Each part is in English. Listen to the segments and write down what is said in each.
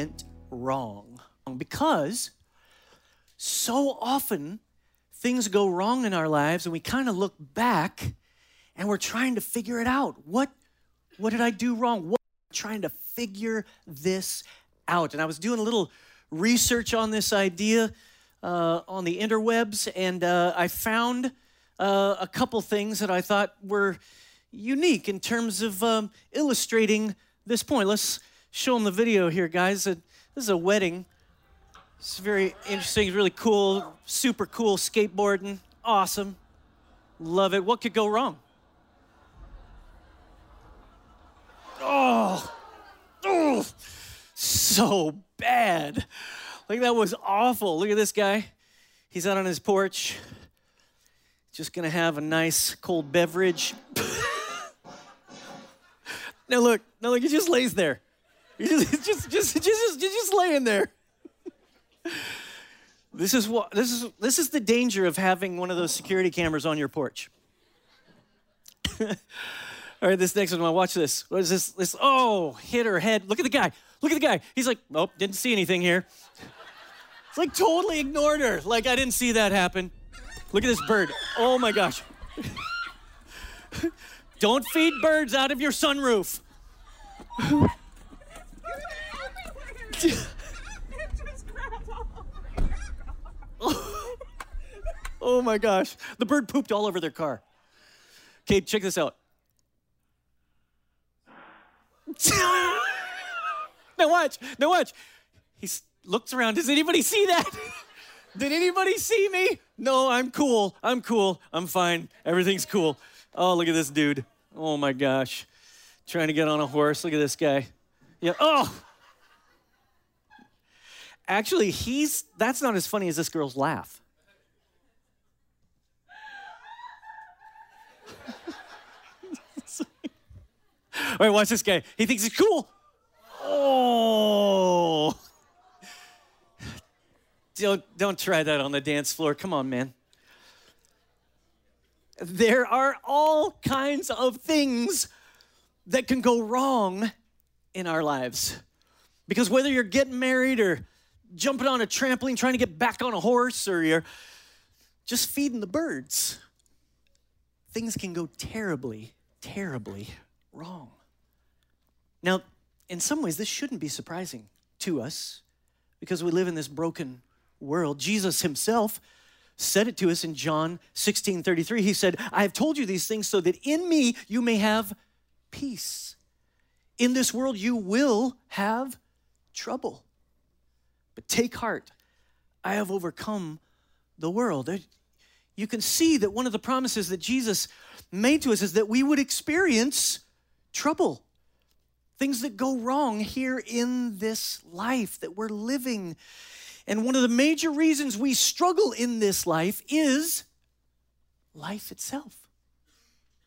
went wrong. Because so often things go wrong in our lives and we kind of look back and we're trying to figure it out. What what did I do wrong? What trying to figure this out. And I was doing a little research on this idea uh, on the interwebs, and uh, I found uh, a couple things that I thought were unique in terms of um, illustrating this point. Let's show them the video here, guys. This is a wedding. It's very interesting, really cool, super cool skateboarding. Awesome. Love it. What could go wrong? Oh, oh, so bad. Like that was awful. Look at this guy. He's out on his porch, just gonna have a nice cold beverage. now look, now look, he just lays there. He's just, just, just, just, just, just laying there. This is what this is. This is the danger of having one of those security cameras on your porch. All right, this next one, watch this. What is this? This, oh, hit her head. Look at the guy. Look at the guy. He's like, nope, didn't see anything here. It's like totally ignored her. Like, I didn't see that happen. Look at this bird. Oh my gosh. Don't feed birds out of your sunroof. oh my gosh. The bird pooped all over their car. Okay, check this out. now watch. Now watch. He looks around. Does anybody see that? Did anybody see me? No, I'm cool. I'm cool. I'm fine. Everything's cool. Oh, look at this dude. Oh my gosh. Trying to get on a horse. Look at this guy. Yeah. Oh. Actually, he's that's not as funny as this girl's laugh. Right, watch this guy. He thinks he's cool. Oh. Don't, don't try that on the dance floor. Come on, man. There are all kinds of things that can go wrong in our lives. Because whether you're getting married or jumping on a trampoline trying to get back on a horse or you're just feeding the birds, things can go terribly, terribly wrong. Now, in some ways, this shouldn't be surprising to us because we live in this broken world. Jesus himself said it to us in John 16 33. He said, I have told you these things so that in me you may have peace. In this world you will have trouble. Take heart, I have overcome the world. You can see that one of the promises that Jesus made to us is that we would experience trouble things that go wrong here in this life that we're living. And one of the major reasons we struggle in this life is life itself.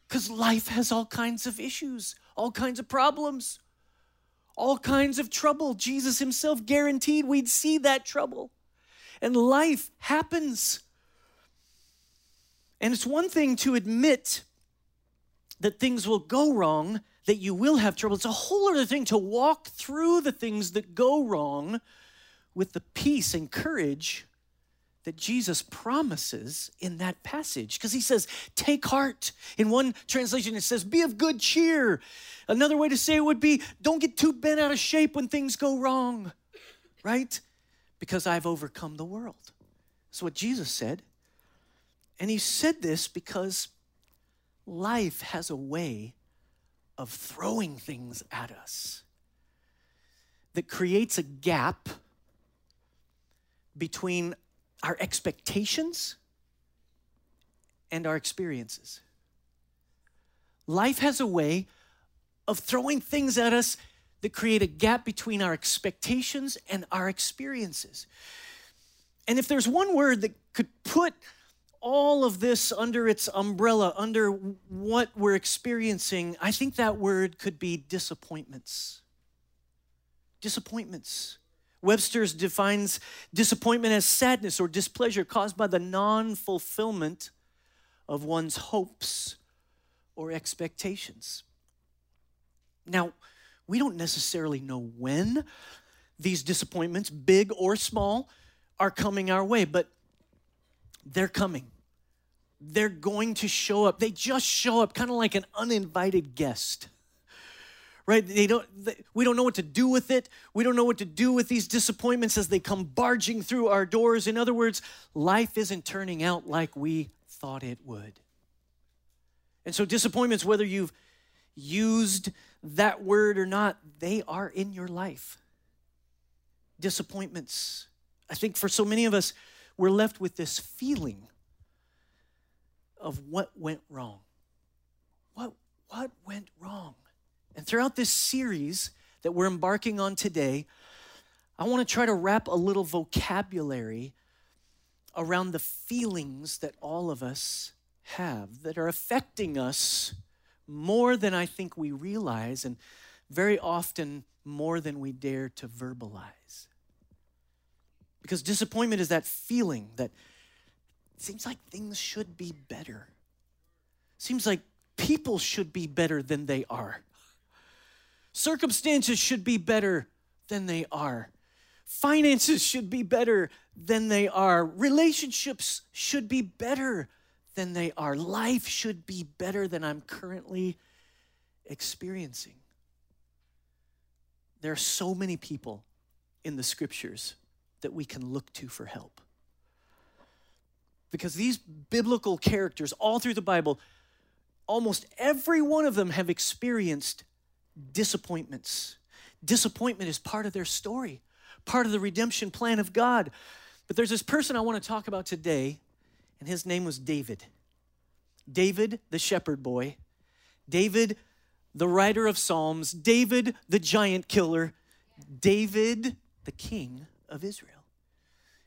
Because life has all kinds of issues, all kinds of problems, all kinds of trouble. Jesus himself guaranteed we'd see that trouble. And life happens. And it's one thing to admit that things will go wrong that you will have trouble. It's a whole other thing to walk through the things that go wrong with the peace and courage that Jesus promises in that passage. Because he says, Take heart. In one translation, it says, Be of good cheer. Another way to say it would be, Don't get too bent out of shape when things go wrong, right? Because I've overcome the world. That's what Jesus said. And he said this because life has a way of throwing things at us that creates a gap between our expectations and our experiences. Life has a way of throwing things at us that create a gap between our expectations and our experiences. And if there's one word that could put all of this under its umbrella, under what we're experiencing, I think that word could be disappointments. Disappointments. Webster's defines disappointment as sadness or displeasure caused by the non fulfillment of one's hopes or expectations. Now, we don't necessarily know when these disappointments, big or small, are coming our way, but they're coming. They're going to show up. They just show up kind of like an uninvited guest. Right? They don't they, we don't know what to do with it. We don't know what to do with these disappointments as they come barging through our doors. In other words, life isn't turning out like we thought it would. And so disappointments whether you've used that word or not, they are in your life. Disappointments. I think for so many of us, we're left with this feeling of what went wrong. What, what went wrong? And throughout this series that we're embarking on today, I want to try to wrap a little vocabulary around the feelings that all of us have that are affecting us more than I think we realize, and very often more than we dare to verbalize. Because disappointment is that feeling that seems like things should be better. Seems like people should be better than they are. Circumstances should be better than they are. Finances should be better than they are. Relationships should be better than they are. Life should be better than I'm currently experiencing. There are so many people in the scriptures that we can look to for help. Because these biblical characters, all through the Bible, almost every one of them have experienced disappointments. Disappointment is part of their story, part of the redemption plan of God. But there's this person I want to talk about today, and his name was David. David, the shepherd boy. David, the writer of Psalms. David, the giant killer. David, the king of Israel.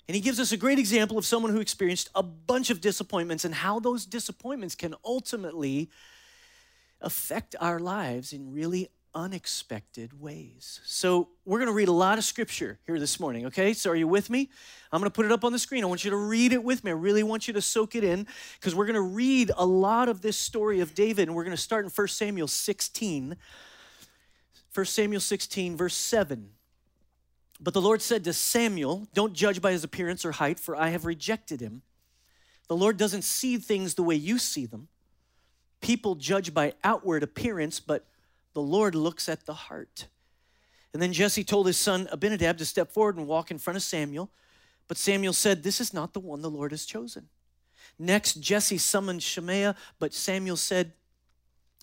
And he gives us a great example of someone who experienced a bunch of disappointments and how those disappointments can ultimately affect our lives in really unexpected ways. So, we're going to read a lot of scripture here this morning, okay? So, are you with me? I'm going to put it up on the screen. I want you to read it with me. I really want you to soak it in because we're going to read a lot of this story of David, and we're going to start in 1 Samuel 16. 1 Samuel 16, verse 7. But the Lord said to Samuel, Don't judge by his appearance or height, for I have rejected him. The Lord doesn't see things the way you see them. People judge by outward appearance, but the Lord looks at the heart. And then Jesse told his son Abinadab to step forward and walk in front of Samuel. But Samuel said, This is not the one the Lord has chosen. Next, Jesse summoned Shimea, but Samuel said,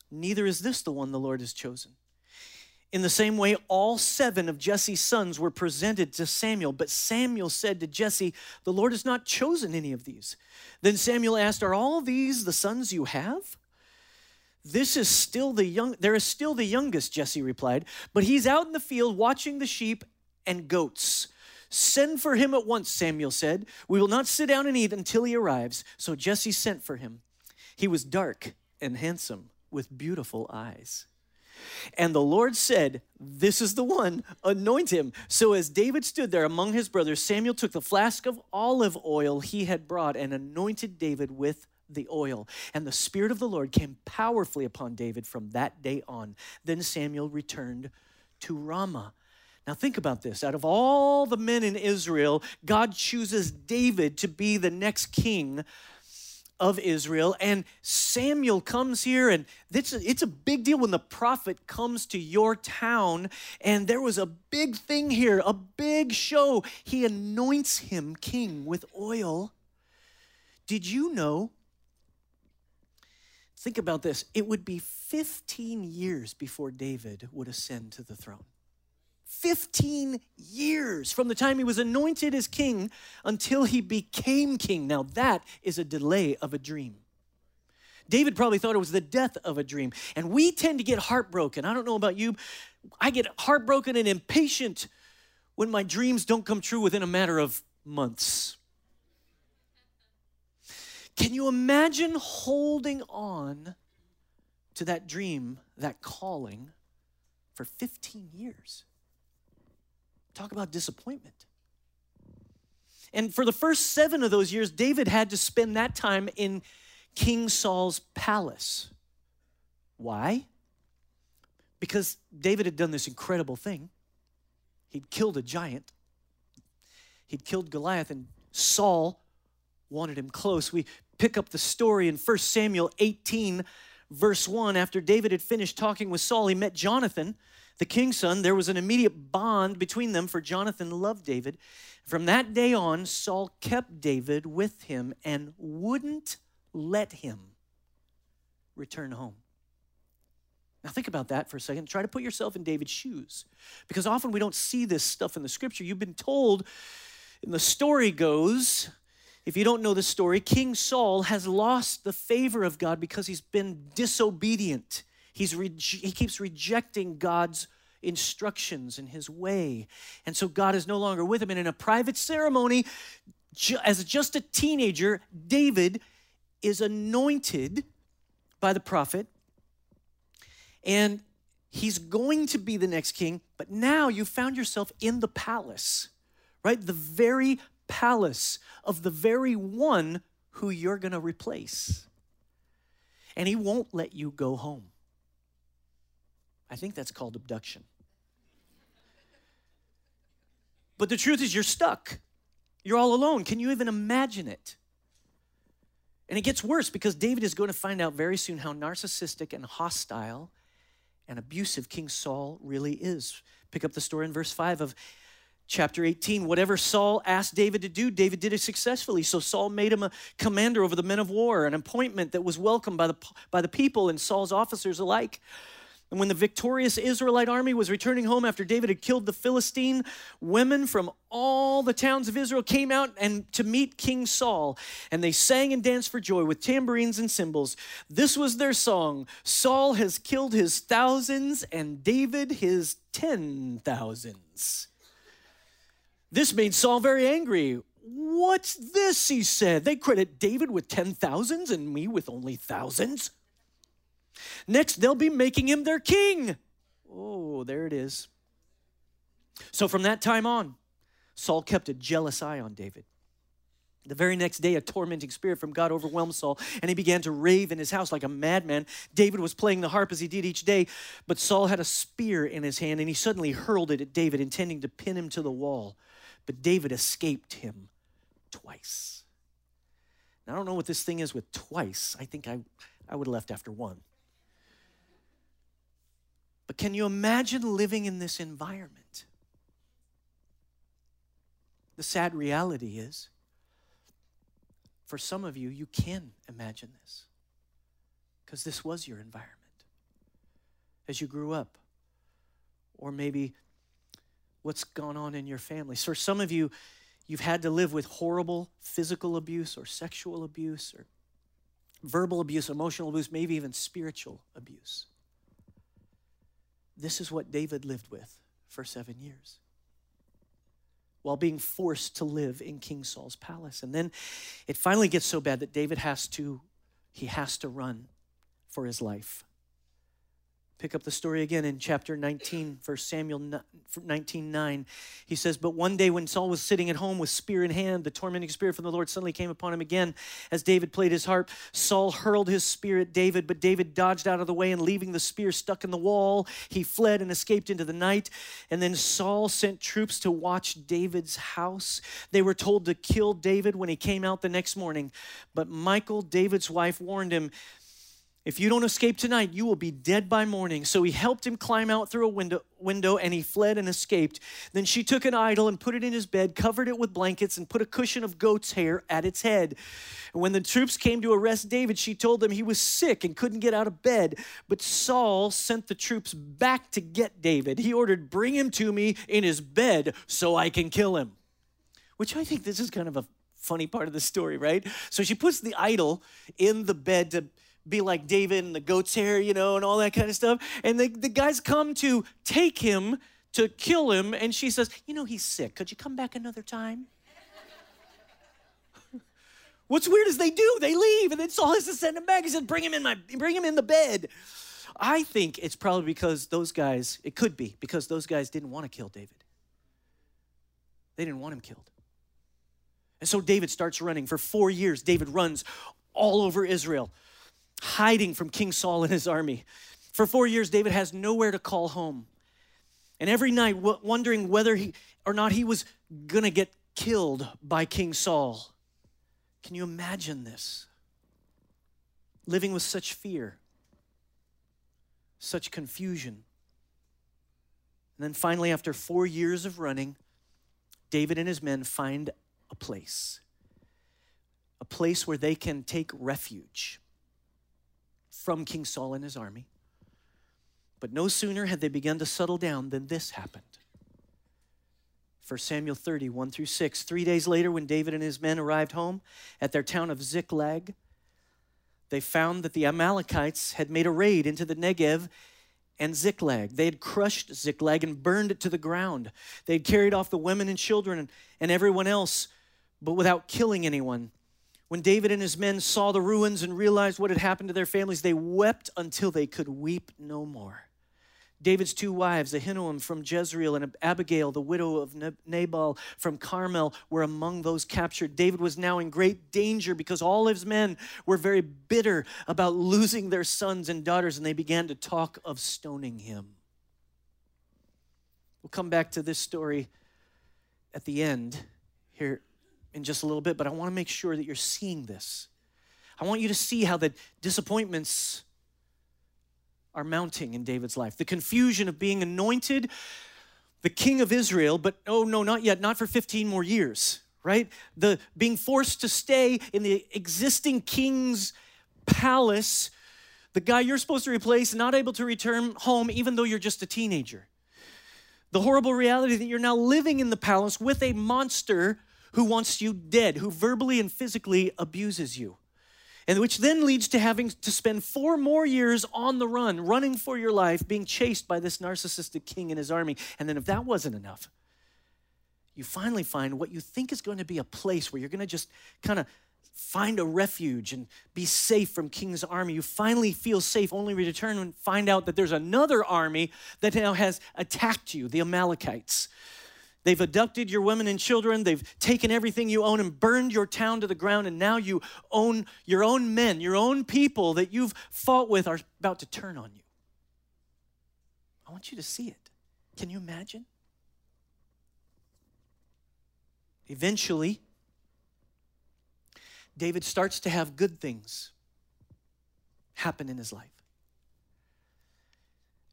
Neither is this the one the Lord has chosen. In the same way, all seven of Jesse's sons were presented to Samuel, but Samuel said to Jesse, The Lord has not chosen any of these. Then Samuel asked, Are all these the sons you have? This is still the young, there is still the youngest, Jesse replied, but he's out in the field watching the sheep and goats. Send for him at once, Samuel said. We will not sit down and eat until he arrives. So Jesse sent for him. He was dark and handsome with beautiful eyes. And the Lord said, This is the one, anoint him. So as David stood there among his brothers, Samuel took the flask of olive oil he had brought and anointed David with the oil. And the Spirit of the Lord came powerfully upon David from that day on. Then Samuel returned to Ramah. Now, think about this. Out of all the men in Israel, God chooses David to be the next king of Israel. And Samuel comes here, and a, it's a big deal when the prophet comes to your town. And there was a big thing here, a big show. He anoints him king with oil. Did you know? Think about this. It would be 15 years before David would ascend to the throne. 15 years from the time he was anointed as king until he became king. Now, that is a delay of a dream. David probably thought it was the death of a dream. And we tend to get heartbroken. I don't know about you. I get heartbroken and impatient when my dreams don't come true within a matter of months. Can you imagine holding on to that dream, that calling, for 15 years? Talk about disappointment. And for the first seven of those years, David had to spend that time in King Saul's palace. Why? Because David had done this incredible thing. He'd killed a giant. He'd killed Goliath, and Saul wanted him close. We pick up the story in 1 Samuel 18, verse 1. After David had finished talking with Saul, he met Jonathan, the king's son. There was an immediate bond between them, for Jonathan loved David. From that day on, Saul kept David with him and wouldn't let him return home. Now, think about that for a second. Try to put yourself in David's shoes. Because often we don't see this stuff in the scripture. You've been told, and the story goes, if you don't know the story, King Saul has lost the favor of God because he's been disobedient. He's re- he keeps rejecting God's instructions and his way. And so God is no longer with him. And in a private ceremony, as just a teenager, David is anointed by the prophet and he's going to be the next king, but now you found yourself in the palace, right? The very palace of the very one who you're going to replace. And he won't let you go home. I think that's called abduction. But the truth is, you're stuck. You're all alone. Can you even imagine it? And it gets worse because David is going to find out very soon how narcissistic and hostile and abusive King Saul really is. Pick up the story in verse 5 of chapter 18. Whatever Saul asked David to do, David did it successfully. So Saul made him a commander over the men of war, an appointment that was welcomed by the, by the people and Saul's officers alike. And when the victorious Israelite army was returning home after David had killed the Philistine, women from all the towns of Israel came out and to meet King Saul, and they sang and danced for joy with tambourines and cymbals. This was their song: Saul has killed his thousands and David his ten thousands. This made Saul very angry. What's this? He said. They credit David with ten thousands and me with only thousands. Next, they'll be making him their king. Oh, there it is. So from that time on, Saul kept a jealous eye on David. The very next day, a tormenting spirit from God overwhelmed Saul, and he began to rave in his house like a madman. David was playing the harp as he did each day, but Saul had a spear in his hand, and he suddenly hurled it at David, intending to pin him to the wall. But David escaped him twice. Now, I don't know what this thing is with twice. I think I, I would have left after one. But can you imagine living in this environment? The sad reality is, for some of you, you can imagine this because this was your environment as you grew up. Or maybe what's gone on in your family. For some of you, you've had to live with horrible physical abuse or sexual abuse or verbal abuse, emotional abuse, maybe even spiritual abuse. This is what David lived with for seven years while being forced to live in King Saul's palace. And then it finally gets so bad that David has to he has to run for his life. Pick up the story again in chapter 19, 1 Samuel 19, 9. He says, But one day when Saul was sitting at home with spear in hand, the tormenting spirit from the Lord suddenly came upon him again. As David played his harp, Saul hurled his spear at David, but David dodged out of the way and leaving the spear stuck in the wall, he fled and escaped into the night. And then Saul sent troops to watch David's house. They were told to kill David when he came out the next morning. But Michal, David's wife, warned him, if you don't escape tonight, you will be dead by morning. So he helped him climb out through a window, window and he fled and escaped. Then she took an idol and put it in his bed, covered it with blankets, and put a cushion of goat's hair at its head. And when the troops came to arrest David, she told them he was sick and couldn't get out of bed. But Saul sent the troops back to get David. He ordered, Bring him to me in his bed so I can kill him. Which I think this is kind of a funny part of the story, right? So she puts the idol in the bed to be like David and the goat's hair, you know, and all that kind of stuff. And the, the guys come to take him to kill him, and she says, You know, he's sick. Could you come back another time? What's weird is they do. They leave, and then Saul has to send him back. He says, Bring him in my bring him in the bed. I think it's probably because those guys, it could be because those guys didn't want to kill David. They didn't want him killed. And so David starts running. For four years, David runs all over Israel hiding from King Saul and his army. For four years, David has nowhere to call home. and every night wondering whether he or not he was going to get killed by King Saul. Can you imagine this? Living with such fear, such confusion. And then finally, after four years of running, David and his men find a place, a place where they can take refuge from King Saul and his army. But no sooner had they begun to settle down than this happened. 1 Samuel 30, 1 through 6. Three days later, when David and his men arrived home at their town of Ziklag, they found that the Amalekites had made a raid into the Negev and Ziklag. They had crushed Ziklag and burned it to the ground. They had carried off the women and children and, and everyone else, but without killing anyone. When David and his men saw the ruins and realized what had happened to their families, they wept until they could weep no more. David's two wives, Ahinoam from Jezreel and Abigail, the widow of Nabal from Carmel, were among those captured. David was now in great danger because all his men were very bitter about losing their sons and daughters, and they began to talk of stoning him. We'll come back to this story at the end here in just a little bit, but I want to make sure that you're seeing this. I want you to see how the disappointments are mounting in David's life. The confusion of being anointed the king of Israel, but oh no, not yet, not for 15 more years, right? The being forced to stay in the existing king's palace, the guy you're supposed to replace, not able to return home even though you're just a teenager. The horrible reality that you're now living in the palace with a monster who wants you dead, who verbally and physically abuses you and which then leads to having to spend four more years on the run, running for your life, being chased by this narcissistic king and his army. And then, if that wasn't enough, you finally find what you think is going to be a place where you're going to just kind of find a refuge and be safe from king's army. You finally feel safe only to return and find out that there's another army that now has attacked you, the Amalekites. They've abducted your women and children. They've taken everything you own and burned your town to the ground. And now you own your own men, your own people that you've fought with are about to turn on you. I want you to see it. Can you imagine? Eventually, David starts to have good things happen in his life.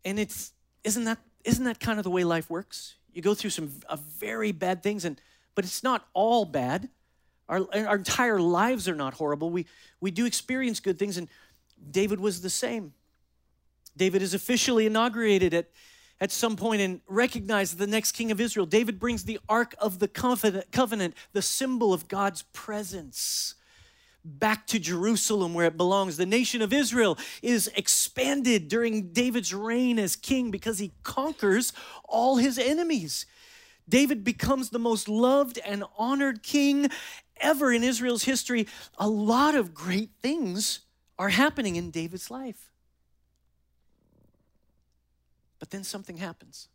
And it's isn't that isn't that kind of the way life works? You go through some uh, very bad things, and but it's not all bad. Our, our entire lives are not horrible. We, we do experience good things, and David was the same. David is officially inaugurated at, at some point and recognized the next king of Israel. David brings the Ark of the Covenant, the symbol of God's presence back to Jerusalem where it belongs. The nation of Israel is expanded during David's reign as king because he conquers all his enemies. David becomes the most loved and honored king ever in Israel's history. A lot of great things are happening in David's life. But then something happens.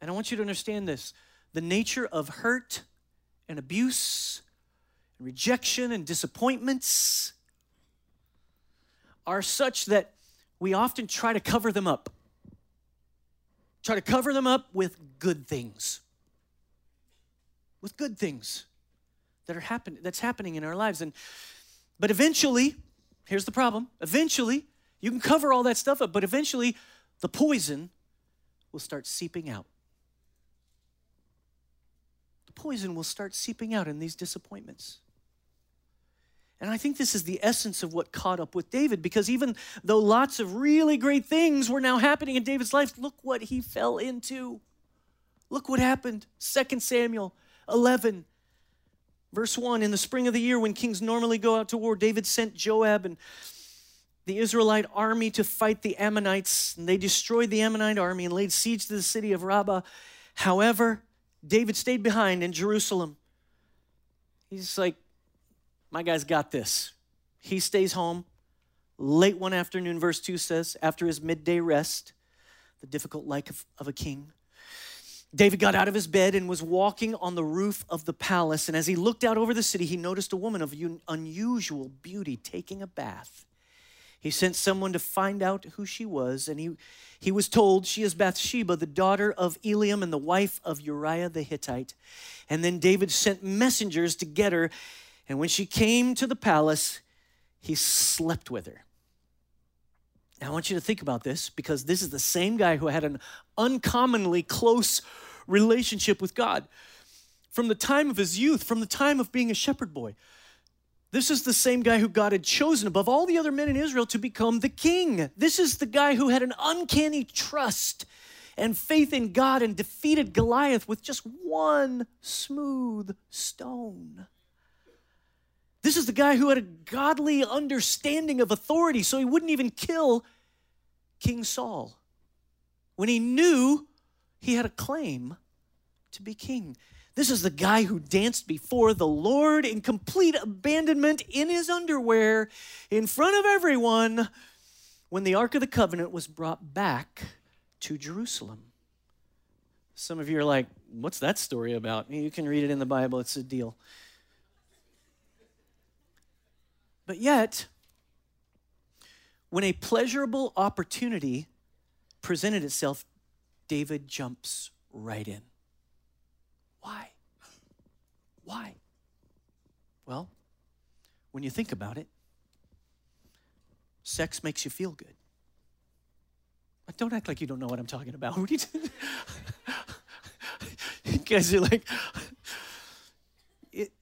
And I want you to understand this the nature of hurt and abuse rejection and disappointments are such that we often try to cover them up. Try to cover them up with good things. With good things that are happen- that's happening in our lives. And but eventually, here's the problem. Eventually, you can cover all that stuff up, but eventually the poison will start seeping out. The poison will start seeping out in these disappointments. And I think this is the essence of what caught up with David because even though lots of really great things were now happening in David's life, look what he fell into. Look what happened. 2 Samuel 11, verse 1. In the spring of the year, when kings normally go out to war, David sent Joab and the Israelite army to fight the Ammonites, and they destroyed the Ammonite army and laid siege to the city of Rabbah. However, David stayed behind in Jerusalem. He's like, my guy's got this. He stays home. Late one afternoon, verse 2 says, after his midday rest, the difficult life of, of a king, David got out of his bed and was walking on the roof of the palace. And as he looked out over the city, he noticed a woman of unusual beauty taking a bath. He sent someone to find out who she was, and he, he was told she is Bathsheba, the daughter of Eliam and the wife of Uriah the Hittite. And then David sent messengers to get her, and when she came to the palace, he slept with her. Now, I want you to think about this because this is the same guy who had an uncommonly close relationship with God from the time of his youth, from the time of being a shepherd boy. This is the same guy who God had chosen above all the other men in Israel to become the king. This is the guy who had an uncanny trust and faith in God and defeated Goliath with just one smooth stone. This is the guy who had a godly understanding of authority, so he wouldn't even kill King Saul when he knew he had a claim to be king. This is the guy who danced before the Lord in complete abandonment in his underwear in front of everyone when the Ark of the Covenant was brought back to Jerusalem. Some of you are like, what's that story about? You can read it in the Bible, it's a deal. But yet, when a pleasurable opportunity presented itself, David jumps right in. Why? Why? Well, when you think about it, sex makes you feel good. But Don't act like you don't know what I'm talking about. you guys are like, it,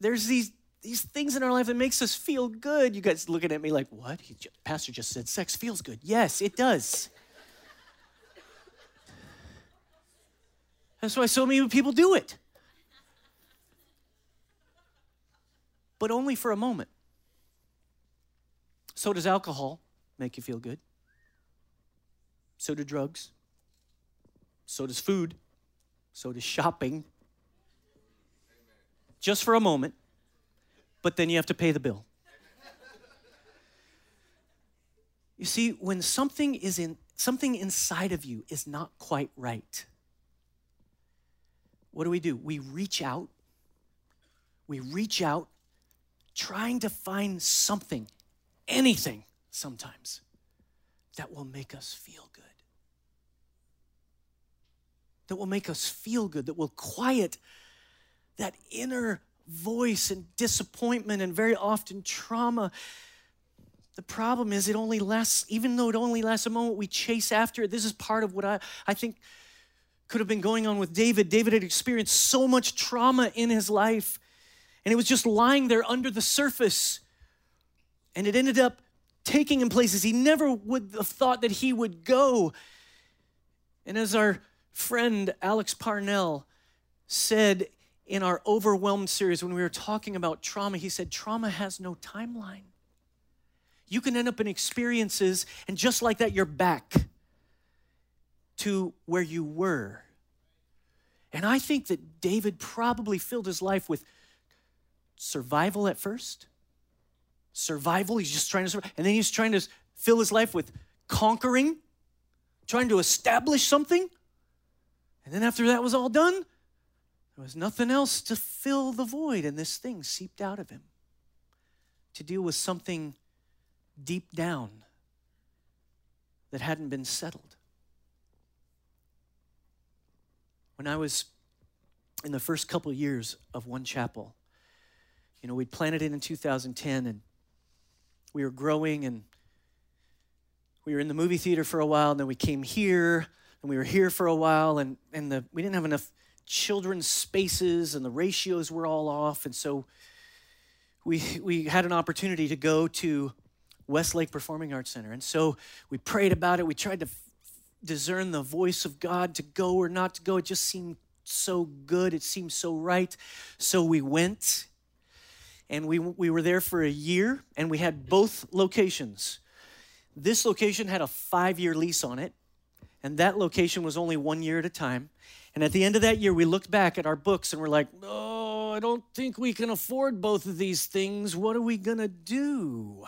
there's these these things in our life that makes us feel good. You guys looking at me like, what? He, Pastor just said sex feels good. Yes, it does. That's why so many people do it. But only for a moment. So does alcohol make you feel good. So do drugs. So does food. So does shopping. Just for a moment. But then you have to pay the bill. You see, when something is in something inside of you is not quite right, what do we do? We reach out. We reach out trying to find something, anything sometimes, that will make us feel good. That will make us feel good, that will quiet that inner voice and disappointment and very often trauma. The problem is, it only lasts, even though it only lasts a moment, we chase after it. This is part of what I, I think could have been going on with David. David had experienced so much trauma in his life, and it was just lying there under the surface. And it ended up taking him places he never would have thought that he would go. And as our friend Alex Parnell said in our Overwhelmed series when we were talking about trauma, he said, Trauma has no timeline. You can end up in experiences, and just like that, you're back to where you were. And I think that David probably filled his life with survival at first. Survival, he's just trying to survive. And then he's trying to fill his life with conquering, trying to establish something. And then after that was all done, there was nothing else to fill the void, and this thing seeped out of him to deal with something deep down that hadn't been settled. When I was in the first couple of years of One Chapel, you know, we'd planted it in 2010 and we were growing and we were in the movie theater for a while and then we came here and we were here for a while and, and the, we didn't have enough children's spaces and the ratios were all off and so we, we had an opportunity to go to Westlake Performing Arts Center. And so we prayed about it. We tried to discern the voice of God to go or not to go. It just seemed so good. It seemed so right. So we went and we, we were there for a year and we had both locations. This location had a five year lease on it, and that location was only one year at a time. And at the end of that year, we looked back at our books and we're like, oh, I don't think we can afford both of these things. What are we going to do?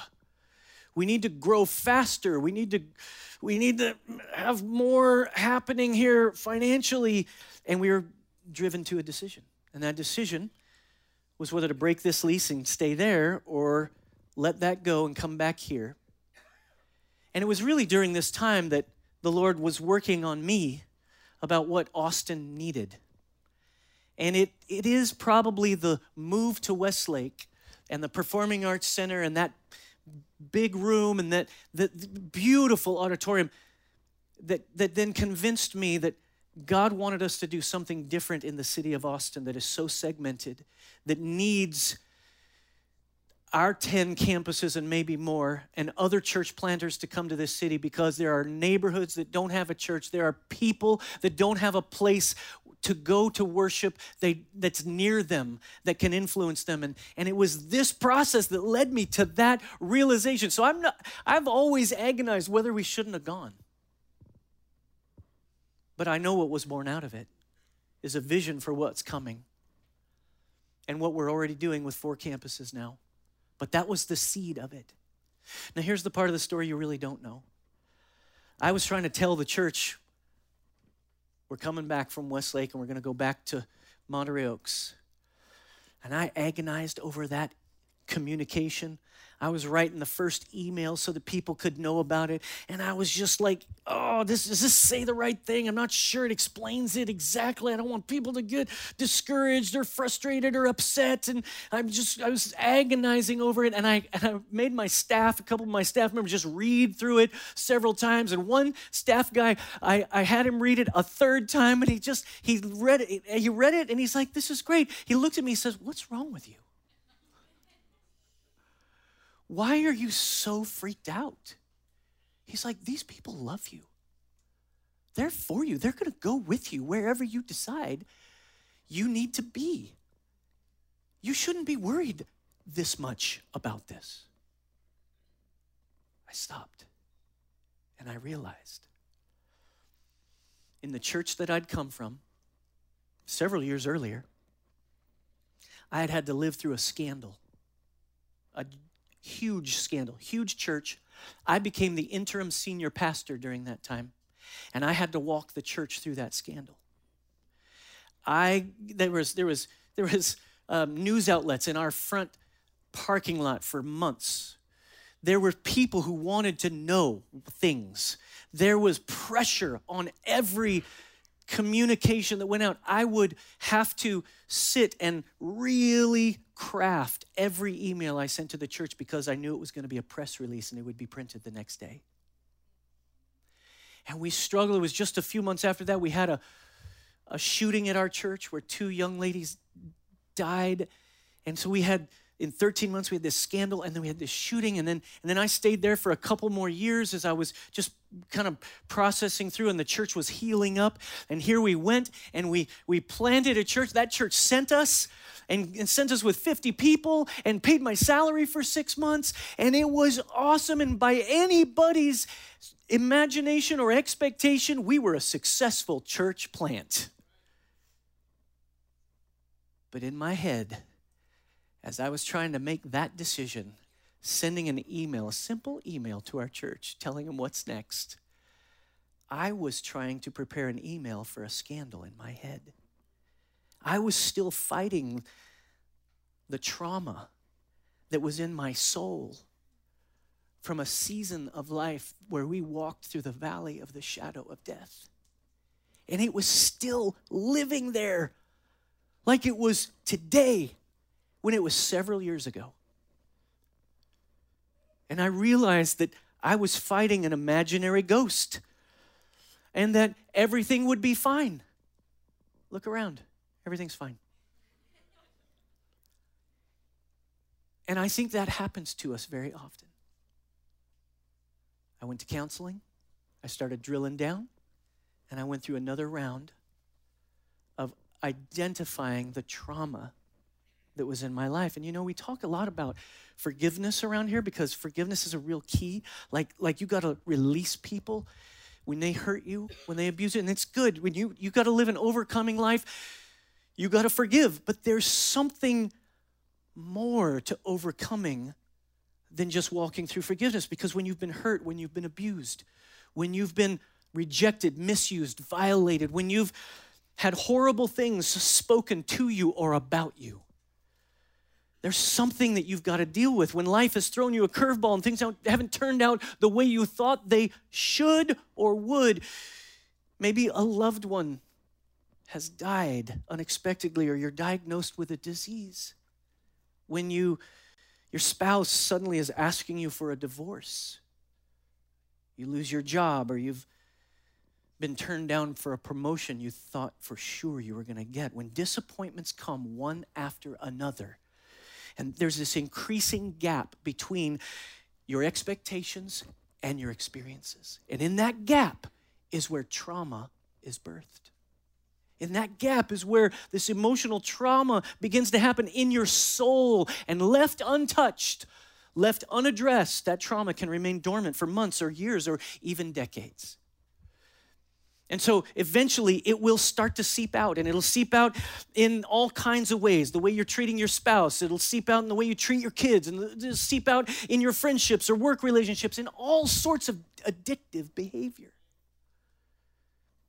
We need to grow faster. We need to we need to have more happening here financially. And we were driven to a decision. And that decision was whether to break this lease and stay there or let that go and come back here And it was really during this time that the Lord was working on me about what Austin needed. And it, it is probably the move to Westlake and the Performing Arts Center and that big room and that, that beautiful auditorium that, that then convinced me that God wanted us to do something different in the city of Austin that is so segmented, that needs our 10 campuses and maybe more, and other church planters to come to this city because there are neighborhoods that don't have a church. There are people that don't have a place to go to worship they, that's near them that can influence them. And, and it was this process that led me to that realization. So i'm not i've always agonized whether we shouldn't have gone. But i know what was born out of it is a vision for what's coming and what we're already doing with four campuses now but that was the seed of it now here's the part of the story you really don't know i was trying to tell the church we're coming back from Westlake and we're going to go back to Monterey Oaks. And I agonized over that communication. I was writing the first email so that people could know about it. And I was just like, oh, this does this say the right thing? I'm not sure it explains it exactly. I don't want people to get discouraged or frustrated or upset. And I'm just, I was agonizing over it. And I, and I made my staff, a couple of my staff members, just read through it several times. And one staff guy, I, I had him read it a third time, and he just, he read it, he read it, and he's like, this is great. He looked at me, he says, what's wrong with you? Why are you so freaked out? He's like, These people love you. They're for you. They're going to go with you wherever you decide you need to be. You shouldn't be worried this much about this. I stopped and I realized in the church that I'd come from several years earlier, I had had to live through a scandal, a huge scandal, huge church. I became the interim senior pastor during that time, and I had to walk the church through that scandal. I there was there was there was um, news outlets in our front parking lot for months. There were people who wanted to know things. There was pressure on every communication that went out. I would have to sit and really craft every email I sent to the church because I knew it was going to be a press release and it would be printed the next day. And we struggled. It was just a few months after that, we had a, a shooting at our church where two young ladies died. And so we had in 13 months we had this scandal and then we had this shooting and then and then I stayed there for a couple more years as I was just kind of processing through and the church was healing up. And here we went and we we planted a church. That church sent us and, and sent us with 50 people and paid my salary for 6 months and it was awesome. And by anybody's imagination or expectation we were a successful church plant. But in my head as I was trying to make that decision, sending an email, a simple email to our church telling them what's next, I was trying to prepare an email for a scandal in my head. I was still fighting the trauma that was in my soul from a season of life where we walked through the valley of the shadow of death. And it was still living there like it was today when it was several years ago. And I realized that I was fighting an imaginary ghost and that everything would be fine. Look around, everything's fine. And I think that happens to us very often. I went to counseling, I started drilling down, and I went through another round of identifying the trauma that was in my life. And you know, we talk a lot about forgiveness around here because forgiveness is a real key. Like, like you got to release people when they hurt you, when they abuse you, and it's good. When you you got to live an overcoming life, you got to forgive. But there's something more to overcoming than just walking through forgiveness because when you've been hurt, when you've been abused, when you've been rejected, misused, violated, when you've had horrible things spoken to you or about you, There's something that you've got to deal with when life has thrown you a curveball and things haven't turned out the way you thought they should or would. Maybe a loved one has died unexpectedly or you're diagnosed with a disease. When you your spouse suddenly is asking you for a divorce. You lose your job or you've been turned down for a promotion you thought for sure you were going to get. When disappointments come one after another, and there's this increasing gap between your expectations and your experiences. And in that gap is where trauma is birthed. In that gap is where this emotional trauma begins to happen in your soul and left untouched, left unaddressed, that trauma can remain dormant for months or years or even decades. And so eventually it will start to seep out, and it'll seep out in all kinds of ways. The way you're treating your spouse, it'll seep out in the way you treat your kids, and it'll seep out in your friendships or work relationships, in all sorts of addictive behavior.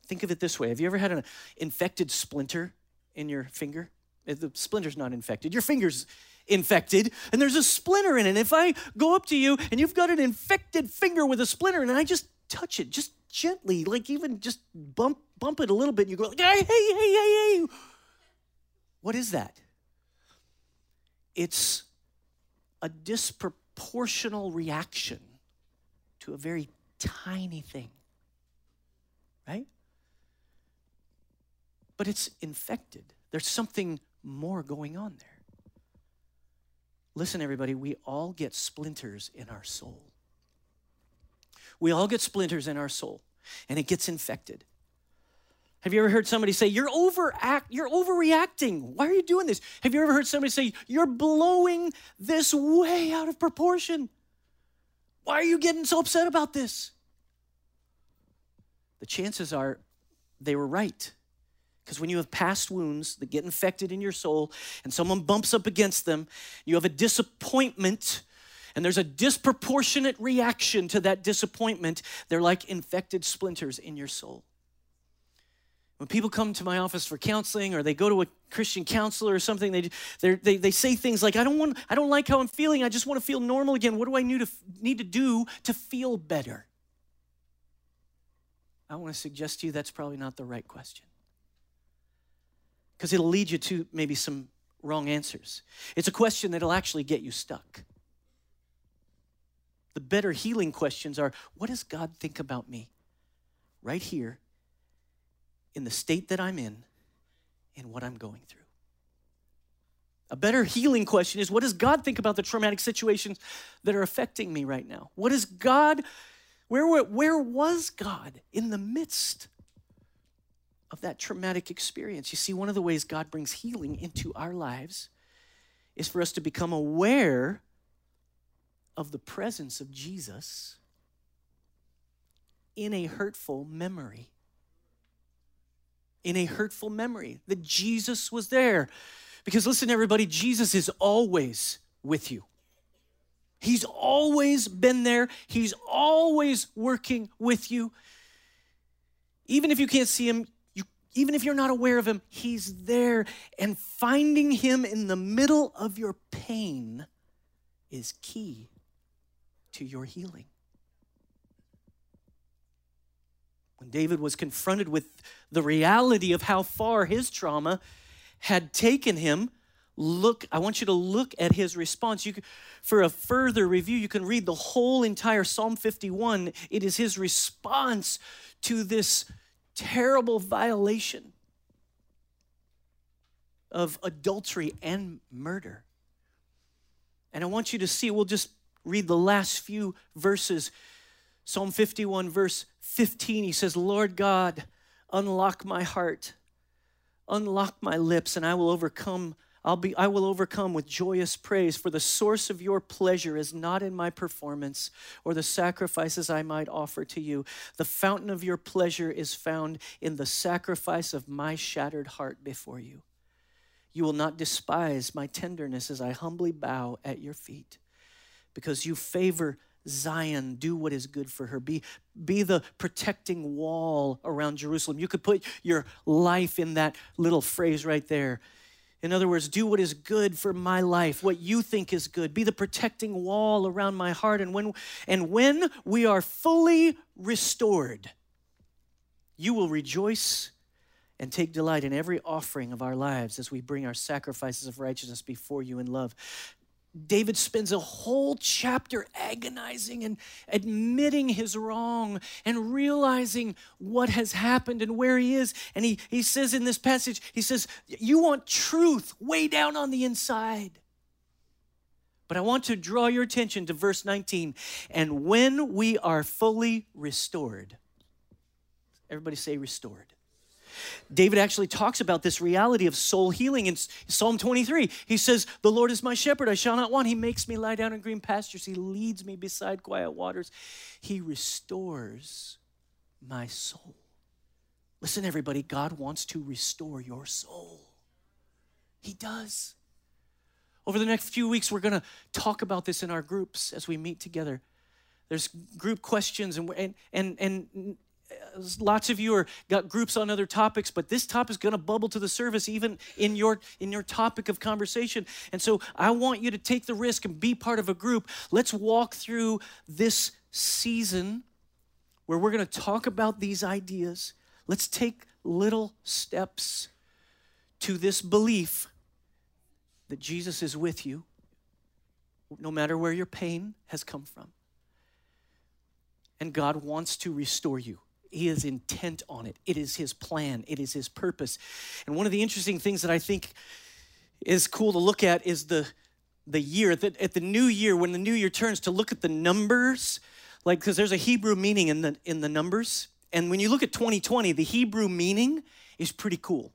Think of it this way Have you ever had an infected splinter in your finger? Uh, the splinter's not infected, your finger's infected, and there's a splinter in it. If I go up to you and you've got an infected finger with a splinter, and I just touch it, just gently, like even just bump bump it a little bit, and you go like, hey, hey, hey, hey, hey. What is that? It's a disproportional reaction to a very tiny thing. Right? But it's infected. There's something more going on there. Listen, everybody, we all get splinters in our soul. We all get splinters in our soul, and it gets infected. Have you ever heard somebody say, You're overact, you're overreacting? Why are you doing this? Have you ever heard somebody say, You're blowing this way out of proportion? Why are you getting so upset about this? The chances are they were right. Because when you have past wounds that get infected in your soul and someone bumps up against them, you have a disappointment and there's a disproportionate reaction to that disappointment. They're like infected splinters in your soul. When people come to my office for counseling or they go to a Christian counselor or something, they, they, they say things like, I don't, want, I don't like how I'm feeling. I just want to feel normal again. What do I need to, need to do to feel better? I want to suggest to you that's probably not the right question because it'll lead you to maybe some wrong answers. It's a question that'll actually get you stuck. The better healing questions are what does God think about me right here in the state that I'm in and what I'm going through? A better healing question is what does God think about the traumatic situations that are affecting me right now? What is God, where, where was God in the midst of that traumatic experience? You see, one of the ways God brings healing into our lives is for us to become aware of the presence of Jesus in a hurtful memory. In a hurtful memory that Jesus was there. Because listen, everybody, Jesus is always with you. He's always been there, He's always working with you. Even if you can't see Him, you, even if you're not aware of Him, He's there. And finding Him in the middle of your pain is key to your healing. When David was confronted with the reality of how far his trauma had taken him, look i want you to look at his response. You for a further review you can read the whole entire psalm 51 it is his response to this terrible violation of adultery and murder. And i want you to see we'll just read the last few verses. Psalm 51, verse 15, he says, Lord God, unlock my heart, unlock my lips, and I will overcome. I'll be, I will overcome with joyous praise, for the source of your pleasure is not in my performance or the sacrifices I might offer to you. The fountain of your pleasure is found in the sacrifice of my shattered heart before you. You will not despise my tenderness as I humbly bow at your feet because you favor Zion, do what is good for her. Be, be the protecting wall around Jerusalem. You could put your life in that little phrase right there. In other words, do what is good for my life, what you think is good. Be the protecting wall around my heart. And when, and when we are fully restored, you will rejoice and take delight in every offering of our lives as we bring our sacrifices of righteousness before you in love. David spends a whole chapter agonizing and admitting his wrong and realizing what has happened and where he is. And he, he says in this passage, he says, You want truth way down on the inside. But I want to draw your attention to verse 19. And when we are fully restored, everybody say restored. David actually talks about this reality of soul healing in Psalm 23. He says, The Lord is my shepherd, I shall not want. He makes me lie down in green pastures, He leads me beside quiet waters, He restores my soul. Listen, everybody, God wants to restore your soul. He does. Over the next few weeks, we're going to talk about this in our groups as we meet together. There's group questions, and, and, and, and lots of you are got groups on other topics but this topic is going to bubble to the surface even in your in your topic of conversation. And so i want you to take the risk and be part of a group. Let's walk through this season where we're going to talk about these ideas. Let's take little steps to this belief that jesus is with you no matter where your pain has come from. And God wants to restore you. He is intent on it. It is his plan, it is his purpose. And one of the interesting things that I think is cool to look at is the the year that at the new year when the new year turns to look at the numbers like because there's a hebrew meaning in the in the numbers and when you look at 2020 the hebrew meaning is pretty cool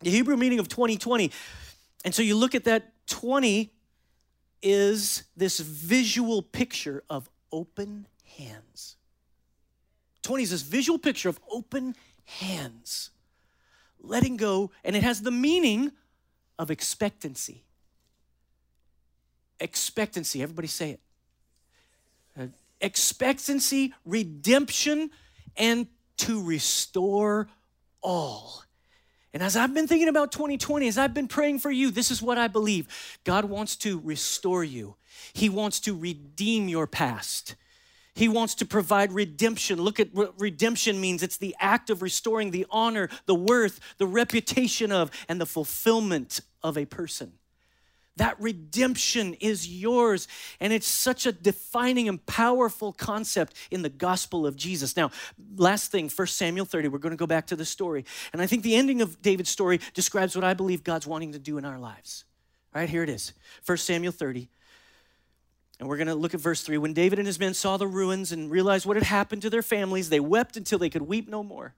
the hebrew meaning of 2020 and so you look at that 20 is this visual picture of open hands 20 is this visual picture of open hands, letting go, and it has the meaning of expectancy. Expectancy, everybody say it. Uh, expectancy, redemption, and to restore all. And as I've been thinking about 2020, as I've been praying for you, this is what I believe God wants to restore you, He wants to redeem your past. He wants to provide redemption. Look at what redemption means it's the act of restoring the honor, the worth, the reputation of, and the fulfillment of a person. That redemption is yours. And it's such a defining and powerful concept in the gospel of Jesus. Now, last thing, 1 Samuel 30, we're going to go back to the story. And I think the ending of David's story describes what I believe God's wanting to do in our lives. All right, here it is 1 Samuel 30, and we're going to look at verse 3. When David and his men saw the ruins and realized what had happened to their families, they wept until they could weep no more.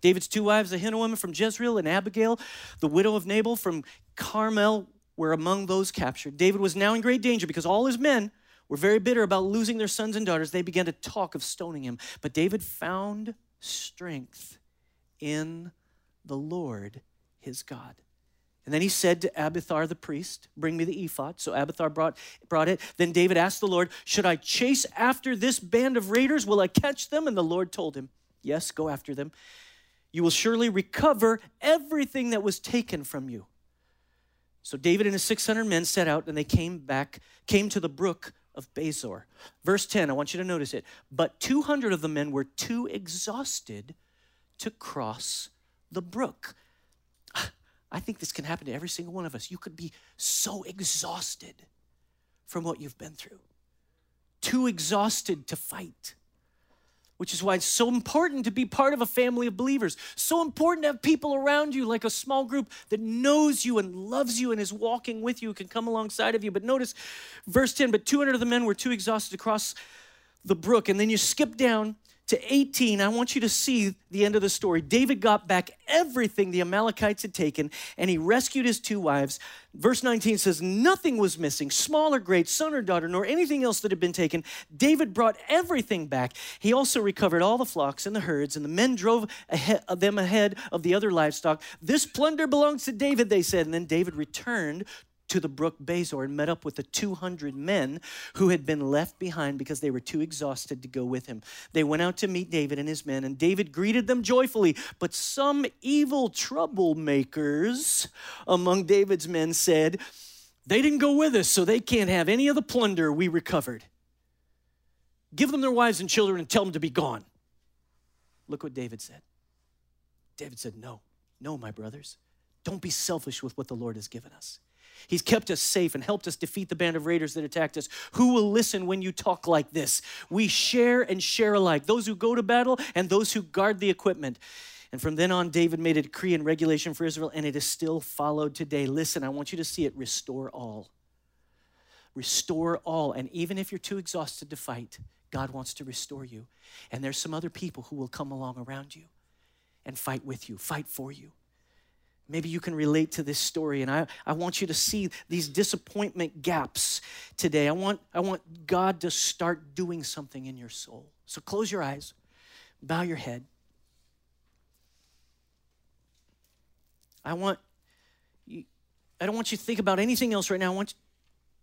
David's two wives, Ahinoam from Jezreel and Abigail, the widow of Nabal from Carmel, were among those captured. David was now in great danger because all his men were very bitter about losing their sons and daughters. They began to talk of stoning him. But David found strength in the Lord his God. And then he said to Abiathar the priest, Bring me the ephod. So Abiathar brought, brought it. Then David asked the Lord, Should I chase after this band of raiders? Will I catch them? And the Lord told him, Yes, go after them. You will surely recover everything that was taken from you. So David and his 600 men set out and they came back, came to the brook of Besor. Verse 10, I want you to notice it. But 200 of the men were too exhausted to cross the brook. I think this can happen to every single one of us. You could be so exhausted from what you've been through, too exhausted to fight. Which is why it's so important to be part of a family of believers. So important to have people around you, like a small group that knows you and loves you and is walking with you, can come alongside of you. But notice verse 10 but 200 of the men were too exhausted to cross the brook. And then you skip down to 18, I want you to see the end of the story. David got back everything the Amalekites had taken, and he rescued his two wives. Verse 19 says, Nothing was missing, small or great, son or daughter, nor anything else that had been taken. David brought everything back. He also recovered all the flocks and the herds, and the men drove ahead, them ahead of the other livestock. This plunder belongs to David, they said. And then David returned to the brook Besor and met up with the 200 men who had been left behind because they were too exhausted to go with him. They went out to meet David and his men, and David greeted them joyfully. But some evil troublemakers among David's men said, They didn't go with us, so they can't have any of the plunder we recovered. Give them their wives and children and tell them to be gone. Look what David said. David said, No, no, my brothers. Don't be selfish with what the Lord has given us. He's kept us safe and helped us defeat the band of raiders that attacked us. Who will listen when you talk like this? We share and share alike, those who go to battle and those who guard the equipment. And from then on, David made a decree and regulation for Israel, and it is still followed today. Listen, I want you to see it restore all. Restore all. And even if you're too exhausted to fight, God wants to restore you. And there's some other people who will come along around you and fight with you, fight for you. Maybe you can relate to this story, and I, I want you to see these disappointment gaps today. I want, I want God to start doing something in your soul. So close your eyes, bow your head. I want you, I don't want you to think about anything else right now. I want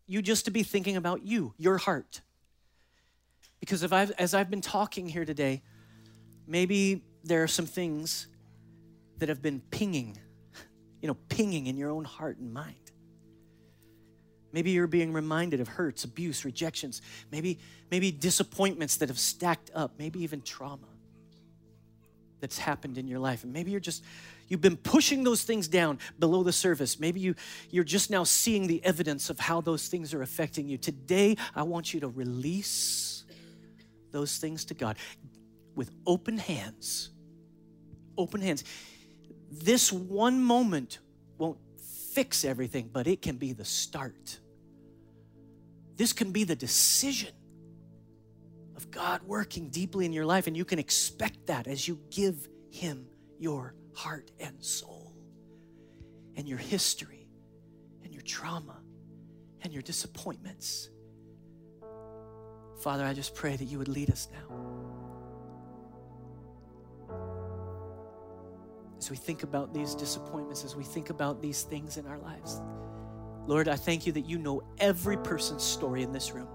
you just to be thinking about you, your heart. Because if I've, as I've been talking here today, maybe there are some things that have been pinging you know, pinging in your own heart and mind. Maybe you're being reminded of hurts, abuse, rejections, maybe, maybe disappointments that have stacked up, maybe even trauma that's happened in your life. And maybe you're just, you've been pushing those things down below the surface. Maybe you, you're just now seeing the evidence of how those things are affecting you. Today, I want you to release those things to God with open hands. Open hands this one moment won't fix everything, but it can be the start. This can be the decision of God working deeply in your life, and you can expect that as you give Him your heart and soul, and your history, and your trauma, and your disappointments. Father, I just pray that you would lead us now. As we think about these disappointments, as we think about these things in our lives. Lord, I thank you that you know every person's story in this room.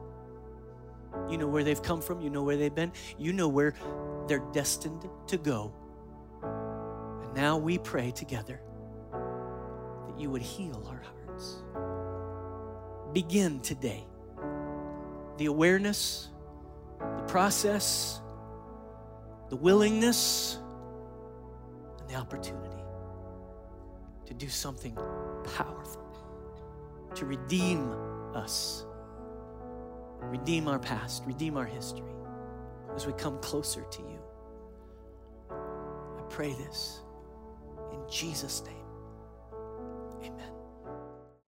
You know where they've come from, you know where they've been, you know where they're destined to go. And now we pray together that you would heal our hearts. Begin today the awareness, the process, the willingness the opportunity to do something powerful, to redeem us, redeem our past, redeem our history as we come closer to you. I pray this in Jesus' name.